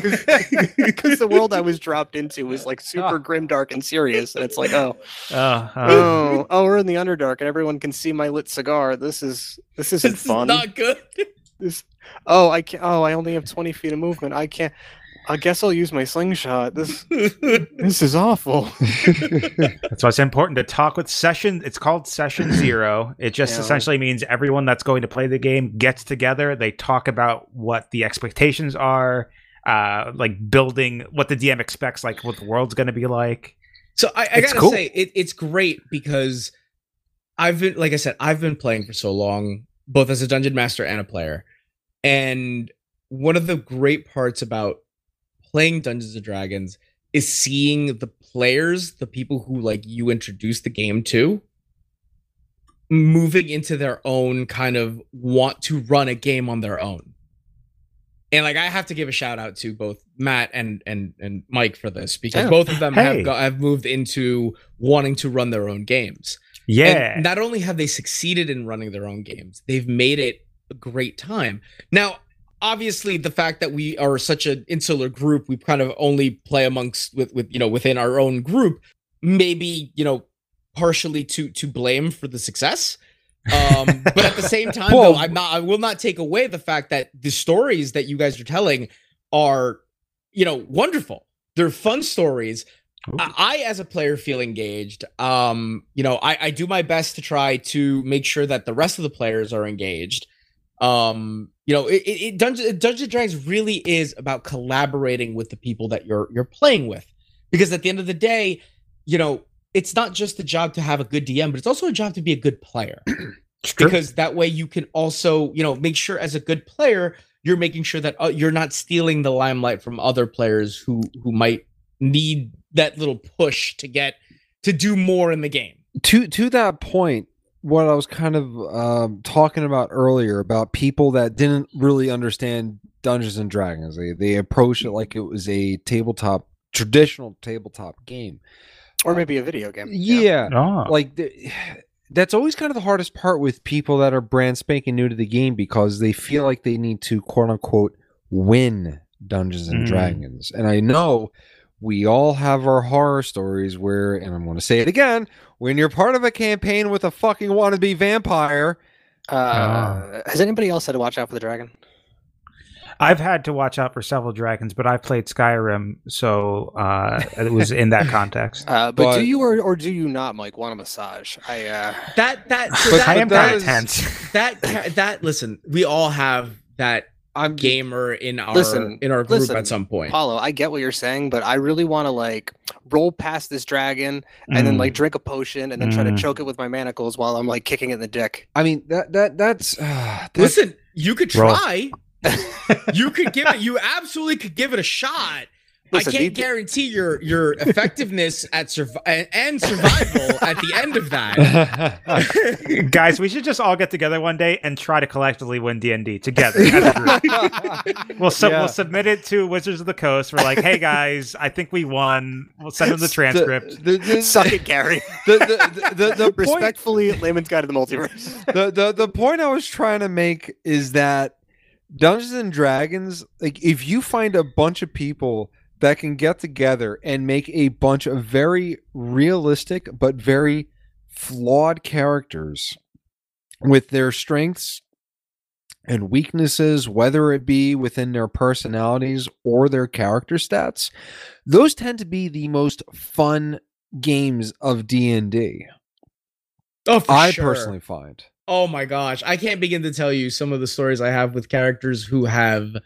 because the world I was dropped into was like super grim, dark, and serious. And it's like, oh, Oh, uh, oh, oh, we're in the underdark, and everyone can see my lit cigar. This is this isn't this is not good. This, oh, I can't. Oh, I only have twenty feet of movement. I can't. I guess I'll use my slingshot. This this is awful. that's why it's important to talk with session. It's called session zero. It just Yeah. essentially means everyone that's going to play the game gets together. They talk about what the expectations are, uh, like building what the DM expects, like what the world's going to be like. So I, I gotta cool. say, it, it's great because I've been, like I said, I've been playing for so long, both as a dungeon master and a player. And one of the great parts about playing Dungeons and Dragons is seeing the players, the people who like you introduce the game to, moving into their own kind of want to run a game on their own. And like I have to give a shout out to both Matt and and and Mike for this because both of them Hey. have got, have moved into wanting to run their own games. Yeah. And not only have they succeeded in running their own games, they've made it a great time. Now, obviously, the fact that we are such an insular group, we kind of only play amongst with with you know within our own group, maybe you know partially to to blame for the success. Um, but at the same time, though, I'm not. I will not take away the fact that the stories that you guys are telling are, you know, wonderful. They're fun stories. I, I, as a player, feel engaged. Um, you know, I, I do my best to try to make sure that the rest of the players are engaged. Um, you know, it, it, it Dungeons and Dragons really is about collaborating with the people that you're you're playing with, because at the end of the day, you know, it's not just a job to have a good DM, but it's also a job to be a good player. Because that way you can also you know make sure as a good player you're making sure that uh, you're not stealing the limelight from other players who who might need that little push to get to do more in the game. To to that point what i was kind of um, talking about earlier about people that didn't really understand dungeons and dragons they they approached it like it was a tabletop traditional tabletop game or maybe a video game. yeah, oh. like the, that's always kind of the hardest part with people that are brand spanking new to the game because they feel like they need to quote unquote win Dungeons and Mm. Dragons. And I know we all have our horror stories where, and I'm going to say it again, when you're part of a campaign with a fucking wannabe vampire. Uh, Has anybody else had to watch out for the dragon? I've had to watch out for several dragons, but I've played Skyrim, so uh, it was in that context. Uh, but, But- do you or, or do you not, Mike, want a massage? I uh, that that so But that, I am that kind of tense. that that listen we all have that I'm gamer in our Listen, in our group listen, at some point Paulo, I get what you're saying, but I really want to like roll past this dragon and then Mm. like drink a potion and then try to Mm. choke it with my manacles while I'm like kicking it in the dick. I mean that that that's uh, that- listen you could Roll. Try you could give it you absolutely could give it a shot Listen, I can't the- guarantee your your effectiveness at survi- and- and survival at the end of that. Guys, we should just all get together one day and try to collectively win D and D together as a group. We'll sub- Yeah. we'll submit it to Wizards of the Coast. We're like, hey guys, I think we won. We'll send them the transcript. The, the, the, Suck it, Gary. the, the, the, the point Respectfully, Layman's Guide to the Multiverse. the, the the point I was trying to make is that Dungeons and Dragons, like if you find a bunch of people that can get together and make a bunch of very realistic but very flawed characters with their strengths and weaknesses, whether it be within their personalities or their character stats, those tend to be the most fun games of D&D. Oh, for I sure. personally find. Oh my gosh, I can't begin to tell you some of the stories I have with characters who have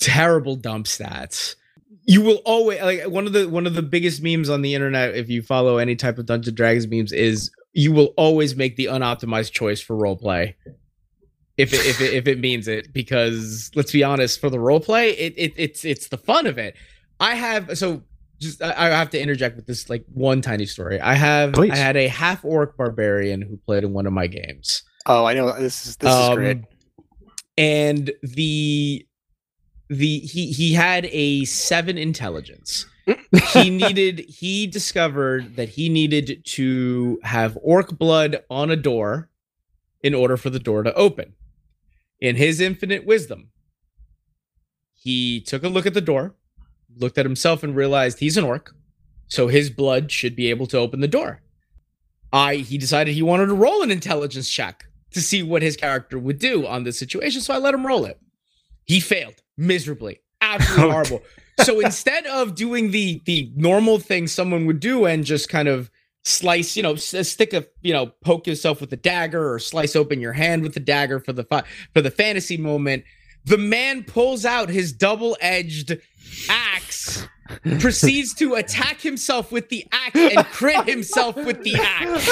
terrible dump stats. You will always like one of the one of the biggest memes on the internet if you follow any type of Dungeons and Dragons memes is you will always make the unoptimized choice for roleplay. If it, if it, if it means it because let's be honest for the roleplay it, it it's it's the fun of it. I have so just I, I have to interject with this like one tiny story. I have Please. I had a half orc barbarian who played in one of my games. Oh, I know this is this is great. Um, And the the he he had a seven intelligence. he needed he discovered that he needed to have orc blood on a door in order for the door to open. In his infinite wisdom, he took a look at the door, looked at himself and realized he's an orc, so his blood should be able to open the door. I he decided he wanted to roll an intelligence check to see what his character would do on this situation, so I let him roll it. He failed miserably, absolutely horrible. So instead of doing the the normal thing someone would do and just kind of slice, you know, s- uh, stick a, you know, poke yourself with a dagger or slice open your hand with the dagger for the fi- for the fantasy moment, the man pulls out his double-edged axe proceeds to attack himself with the axe and crit himself with the axe.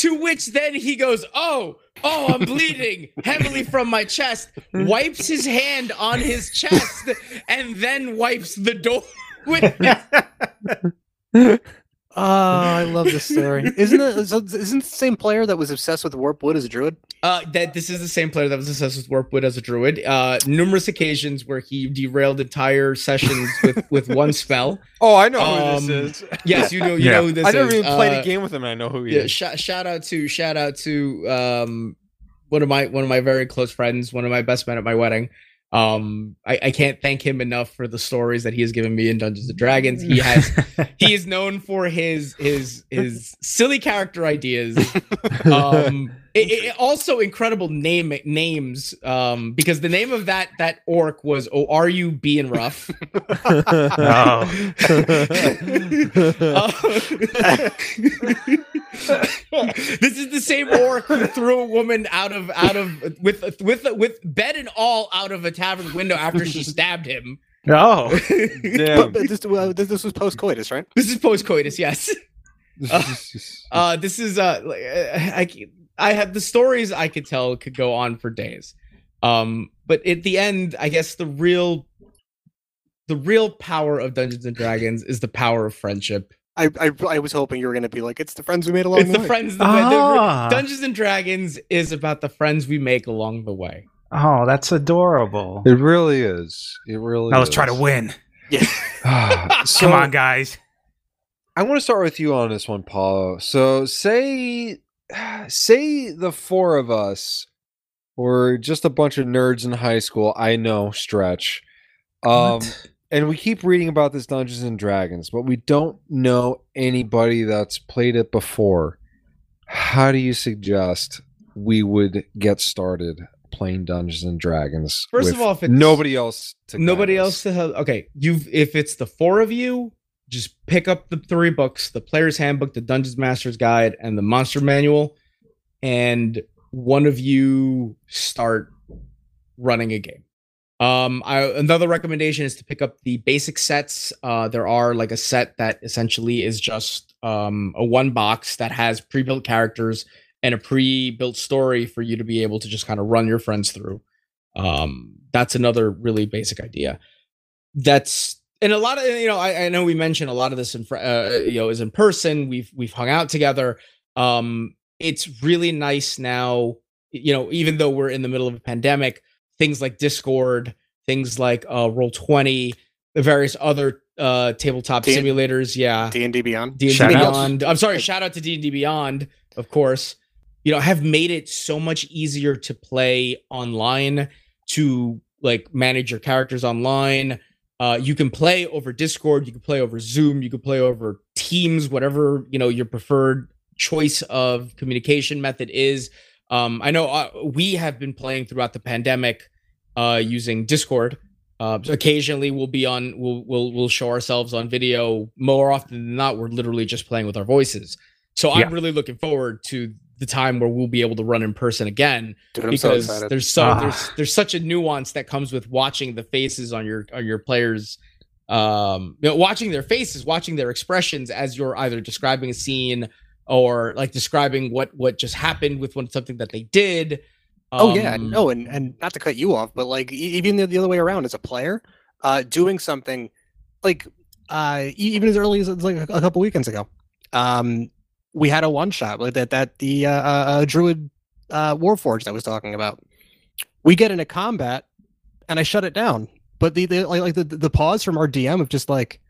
to which then he goes, Oh, oh, I'm bleeding heavily from my chest, wipes his hand on his chest, and then wipes the door with his Oh, I love this story. Isn't it? so Isn't the same player that was obsessed with warp wood as a druid? Uh, that this is the same player that was obsessed with Warpwood as a druid. Uh, numerous occasions where he derailed entire sessions with with one spell. Oh, I know Um, who this is. Yes, you know, you Yeah. know who this is. I never is. even played Uh, a game with him. and I know who he yeah, is. shout, shout out to shout out to um one of my one of my very close friends, one of my best men at my wedding. Um, I, I can't thank him enough for the stories that he has given me in Dungeons and Dragons. He has he is known for his his his silly character ideas. Um, it, it- also incredible name names. Um, because the name of that that orc was "Oh, are you being rough?" Oh. this is the same orc who threw a woman out of out of with with with bed and all out of a tavern window after she stabbed him. oh. But, Damn. but this, well, this, this was post coitus, right? This is post coitus, yes. Uh, this is uh, like, uh, I I had the stories I could tell could go on for days. Um, but at the end, I guess the real the real power of Dungeons and Dragons is the power of friendship. I, I I was hoping you were going to be like, it's the friends we made along It's the, the way. friends. The, Ah. the, Dungeons and Dragons is about the friends we make along the way. Oh, that's adorable. It really is. It really. Now let's try to is. win. so, Come on, guys. I want to start with you on this one, Paulo. So say say the four of us were just a bunch of nerds in high school. I know, stretch. Um and we keep reading about this Dungeons and Dragons, but we don't know anybody that's played it before. How do you suggest we would get started playing Dungeons and Dragons? First with of all, if it's- nobody else, to Nobody else to have. Okay, you've if it's the four of you, just pick up the three books: the Player's Handbook, the Dungeons Master's Guide, and the Monster Manual, and one of you start running a game. Um, I, another recommendation is to pick up the basic sets. Uh, there are like a set that essentially is just um, a one box that has pre-built characters and a pre-built story for you to be able to just kind of run your friends through. Um, that's another really basic idea. That's and a lot of you know I, I know we mentioned a lot of this in fr- uh, you know is in person. We've we've hung out together. Um, it's really nice now. You know, even though we're in the middle of a pandemic, things like Discord, things like uh, Roll Twenty, the various other uh, tabletop D- simulators. Yeah, D and D Beyond. D&D Shout out. Beyond. I'm sorry, shout out to D&D Beyond, of course. You know, have made it so much easier to play online, to like manage your characters online. Uh, you can play over Discord, you can play over Zoom, you can play over Teams, whatever you know your preferred choice of communication method is. Um, I know uh, we have been playing throughout the pandemic uh, using Discord. Uh, occasionally, we'll be on. We'll we'll we'll show ourselves on video. More often than not, we're literally just playing with our voices. So Yeah. I'm really looking forward to the time where we'll be able to run in person again Dude, I'm so because there's so Ah. there's there's such a nuance that comes with watching the faces on your on your players um you know, watching their faces watching their expressions as you're either describing a scene or like describing what what just happened with one something that they did Oh yeah, Um, no, and and not to cut you off, but like even the, the other way around as a player, uh, doing something like uh, even as early as like a, a couple weekends ago, um, we had a one shot like that that the uh, uh, uh, druid uh, warforged I was talking about. We get into combat, and I shut it down, but the, the like like the the pause from our DM of just like,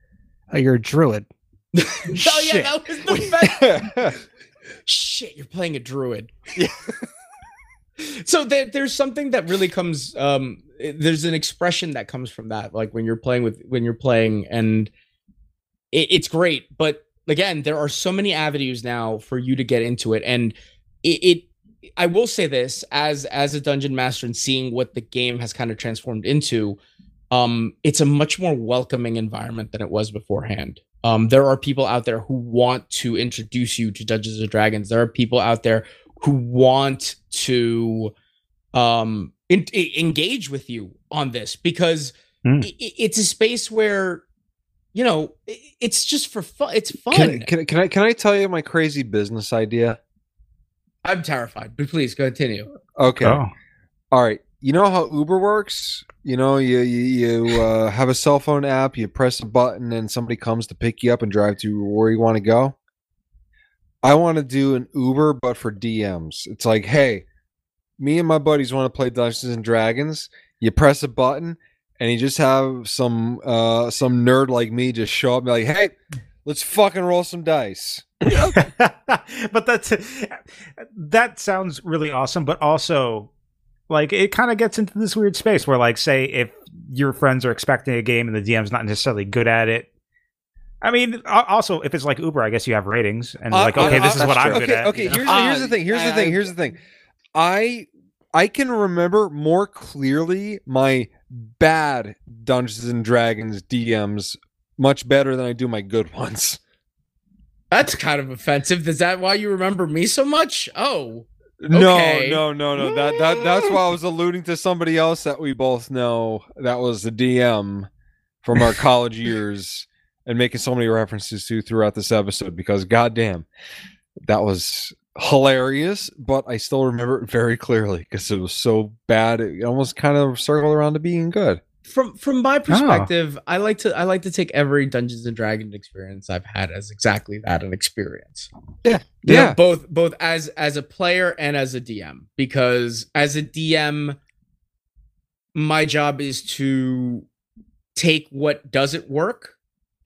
oh, you're a druid. oh yeah that was the best shit you're playing a druid Yeah. so there, there's something that really comes um there's an expression that comes from that like when you're playing with when you're playing and it, it's great but again there are so many avenues now for you to get into it. And it, it i will say this as as a dungeon master and seeing what the game has kind of transformed into um it's a much more welcoming environment than it was beforehand. Um there are people out there who want to introduce you to dungeons and dragons. There are people out there who want to um e- engage with you on this because Hmm. i- i- it's a space where you know it's just for fun it's fun Can, can, can I can I tell you my crazy business idea? i'm terrified but please continue Okay. Oh. All right. You know how Uber works? You know, you you, you uh, have a cell phone app, you press a button, and somebody comes to pick you up and drive to where you want to go. I want to do an Uber, but for DMs. It's like, hey, me and my buddies want to play Dungeons and Dragons. You press a button, and you just have some uh some nerd like me just show up and be like, hey, let's fucking roll some dice. but that's that sounds really awesome but also like it kind of gets into this weird space where like say if your friends are expecting a game and the dm's not necessarily good at it i mean also if it's like uber i guess you have ratings and Uh, like okay uh, this is uh, what i'm that's good okay, at okay. you know? Here's, here's the thing. Here's the thing. Here's the thing. I I can remember more clearly my bad Dungeons and Dragons DMs much better than I do my good ones. that's kind of offensive is that why you remember me so much oh No, no, no, no. That that that's why I was alluding to somebody else that we both know. That was the DM from our college years, and making so many references to throughout this episode because goddamn, that was hilarious. But I still remember it very clearly because it was so bad. It almost kind of circled around to being good. from from my ah. perspective i like to i like to take every dungeons and dragons experience i've had as exactly that an experience You know, Yeah. both both as as a player and as a dm because as a dm my job is to take what doesn't work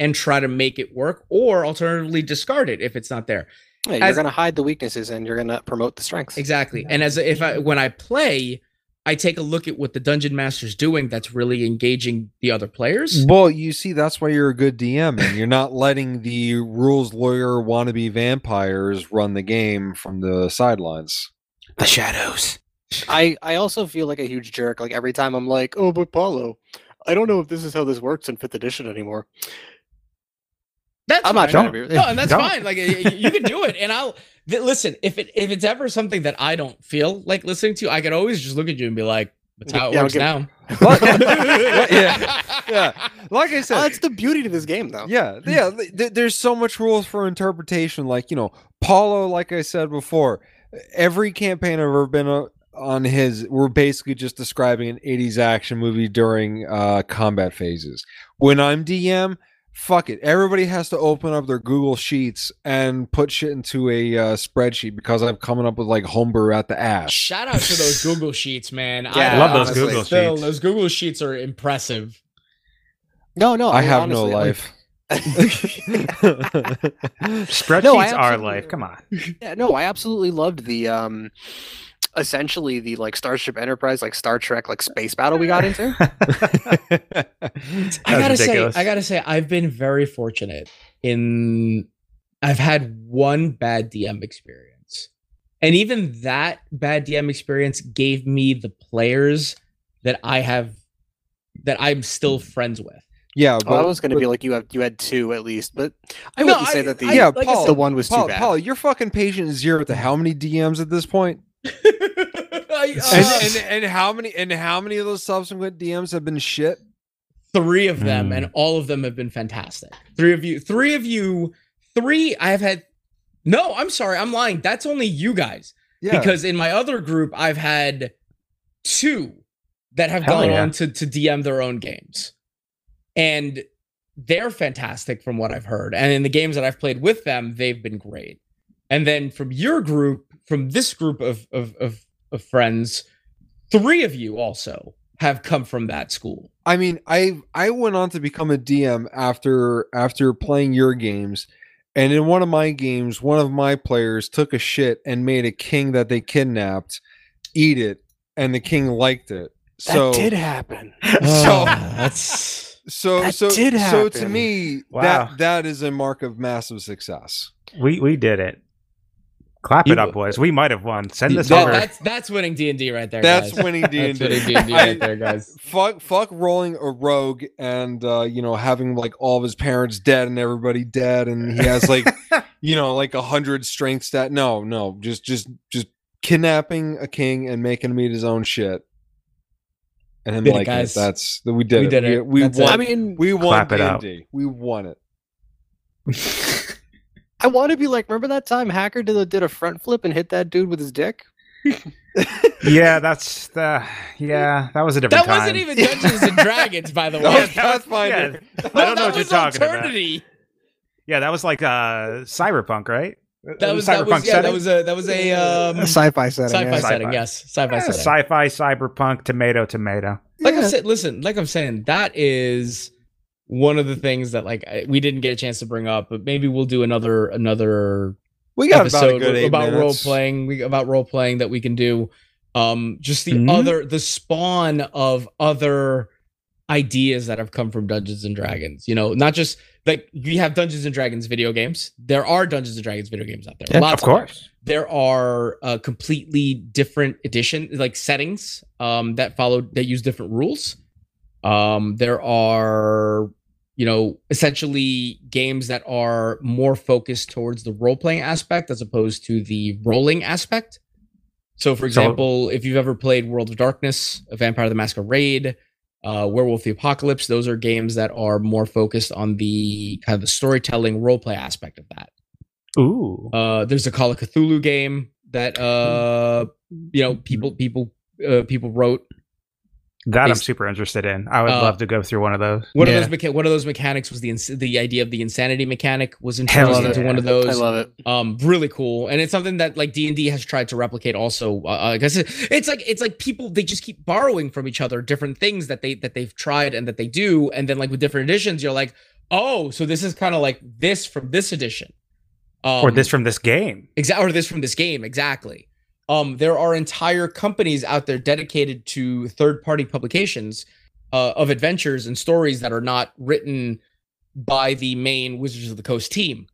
and try to make it work or alternatively discard it if it's not there Yeah, you're As- gonna hide the weaknesses and you're gonna promote the strengths. exactly and as if i when i play i take a look at what the dungeon master's doing that's really engaging the other players Well, you see, that's why you're a good DM, and you're not letting the rules lawyer wannabe vampires run the game from the sidelines. The shadows. I I also feel like a huge jerk. Like every time I'm like, oh, but Paulo, I don't know if this is how this works in fifth edition anymore. That's I'm not fine. trying to be. No, and that's Don't. fine. Like y- y- you can do it, and I'll th- listen. If it if it's ever something that I don't feel like listening to, I can always just look at you and be like, "That's how it Yeah, works give- now." What? yeah, yeah. Like I Oh, said, that's the beauty to this game, though. yeah, yeah. th- th- there's so much rules for interpretation. Like you know, Paulo. Like I said before, every campaign I've ever been uh, on his, we're basically just describing an '80s action movie during uh, combat phases. When I'm DM, fuck it. Everybody has to open up their Google Sheets and put shit into a uh, spreadsheet because I'm coming up with like homebrew at the ass. Shout out to those Google sheets, man. Yeah, I love those honestly, Google Still, sheets. those Google sheets are impressive. No, no. I mean, have honestly, no like- life. Spreadsheets No, are life. Come on. Yeah, no, I absolutely loved the um essentially the like Starship Enterprise, like Star Trek, like space battle we got into. I gotta ridiculous. say, I gotta say, I've been very fortunate in. I've had one bad DM experience, And even that bad DM experience gave me the players that I have that I'm still friends with. Yeah, oh, Well, I was going to be like you have you had two at least, but I No, wouldn't say that the I- yeah, like I Paul, the one was too Paul, bad. Paul, you're fucking patient zero to how many DMs at this point? I, And, uh, and and how many and how many of those subsequent DMs have been shit? three of them, Mm. and all of them have been fantastic. Three of you, three of you, three. I have had. No, I'm sorry, I'm lying. That's only you guys. Yeah, Because in my other group, I've had two that have Hell gone yeah. on to to DM their own games, and they're fantastic from what I've heard. And in the games that I've played with them, they've been great. And then from your group, from this group of of of, of friends, three of you also have come from that school. I mean, I I went on to become a DM after after playing your games, and in one of my games, one of my players took a shit and made a king that they kidnapped eat it, and the king liked it. that So did happen. so Ah, that's so That so did so to me Wow. that that is a mark of massive success. We we did it. Clap You- it up, boys. We might have won. Send this that- over. that's that's winning D and D right there. That's guys. winning D and That's winning D and D. D right there, guys. Fuck, fuck rolling a rogue and uh, you know having like all of his parents dead and everybody dead and he has like you know like a hundred strength stat. No, no, just just just kidnapping a king and making him eat his own shit. And him Did like guys. That's we did We it. did We, it. we That's won. it. I mean, we won Clap it out. D&D. We won it. I want to be like, remember that time Hacker did a, did a front flip and hit that dude with his dick? yeah, that's the yeah. That was a different That time. wasn't even Dungeons and Dragons, by the way. That was that was- Pathfinder. yeah. No, I don't know what you're was talking about. Yeah, that was like uh cyberpunk, right? That was that was yeah, that was a that was a um, sci-fi setting. sci-fi yeah. setting. Sci-fi. Yes, sci-fi Yeah, setting. sci-fi, cyberpunk, tomato, tomato. like Yeah. I said, listen, like I'm saying, that is one of the things that like I, we didn't get a chance to bring up, but maybe we'll do another another We got about a episode good about role playing. We about role playing that we can do. Um, just the Mhm. other the spawn of other ideas that have come from Dungeons and Dragons. You know, not just like we have Dungeons and Dragons video games. There are Dungeons and Dragons video games out there. Yeah, Lots of course. there are uh, completely different edition like settings um, that follow that use different rules um, there are you know essentially games that are more focused towards the role-playing aspect as opposed to the rolling aspect so for So- example if you've ever played world of darkness vampire the masquerade uh, werewolf the apocalypse those are games that are more focused on the kind of the storytelling role-play aspect of that Ooh. uh, there's a Call of Cthulhu game that uh, you know people people uh, people wrote. That I'm super interested in. I would Uh, love to go through one of those. One Yeah. of those mecha- one of those mechanics was the ins- the idea of the insanity mechanic was Hell introduced into yeah. one of those. I love it. Um, really cool, and it's something that like D and D has tried to replicate. Also, uh, I guess it's like it's like people they just keep borrowing from each other different things that they that they've tried and that they do, and then like with different editions, you're like, oh, so this is kind of like this from this edition, um, or this from this game. Exactly, or this from this game, exactly. Um, there are entire companies out there dedicated to third-party publications uh, of adventures and stories that are not written by the main Wizards of the Coast team.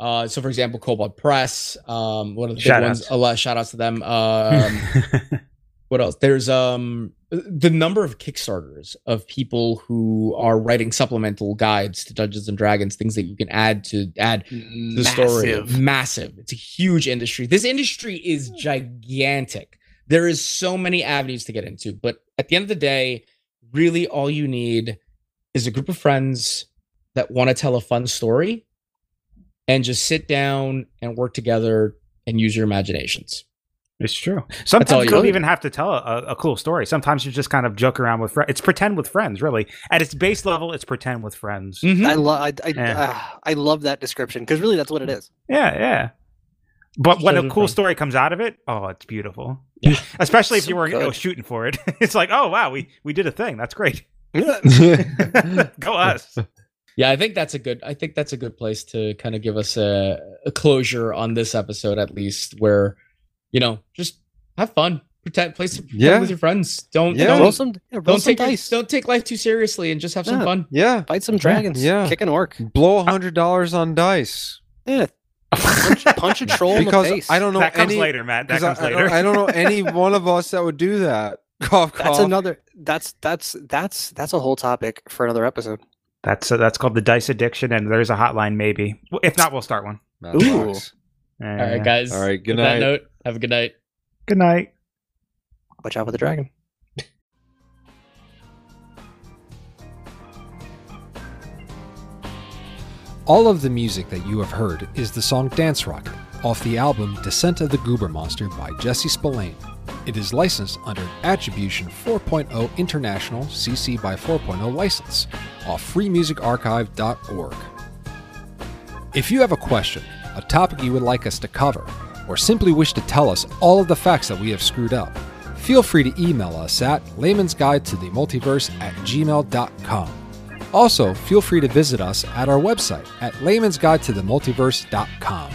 Uh, so, for example, Kobold Press, um, one of the big Shout ones. outs. A lot shout outs to them. Um, what else? There's um the number of Kickstarters of people who are writing supplemental guides to Dungeons and Dragons, things that you can add to add the story. Massive. massive. It's a huge industry. This industry is gigantic. There is so many avenues to get into but at the end of the day really all you need is a group of friends that want to tell a fun story and just sit down and work together and use your imaginations It's true. Sometimes you you don't even have to tell a, a cool story. Sometimes you just kind of joke around with friends. It's pretend with friends, really. At its base level, it's pretend with friends. I love I I, Yeah. ah, I love that description because really that's what it is. Yeah, yeah. But when a cool friend. story comes out of it, oh, it's beautiful. Yeah. Especially if So you weren't you know, shooting for it. It's like, oh wow, we we did a thing. That's great. Go us. yeah i think that's a good i think that's a good place to kind of give us a, a closure on this episode at least where you know just have fun pretend play some pretend Yeah. with your friends don't Yeah. don't roll some yeah, roll don't some take your- dice. don't take life too seriously and just have some fun. yeah, Fight some dragons. yeah. Kick an orc. blow a hundred dollars on dice. Yeah. punch, punch a troll in the because face. I don't know that comes any. later, Matt. That 'cause I- comes I, later. don't, I don't know any one of us that would do that. Cough, cough. That's another. That's that's that's that's a whole topic for another episode. That's uh, that's called the dice addiction, and there's a hotline maybe. If not, we'll start one. Ooh. All right, guys. All right, good With that night. Note, have a good night. Good night. Watch out for the dragon. All of the music that you have heard is the song Dance Rocket off the album Descent of the Goober Monster by Jesse Spillane. It is licensed under Attribution 4.0 International CC by 4.0 license off freemusicarchive.org. If you have a question, a topic you would like us to cover, or simply wish to tell us all of the facts that we have screwed up, feel free to email us at layman's guide to the multiverse at gmail.com. Also, feel free to visit us at our website at layman's guide to the multiverse.com.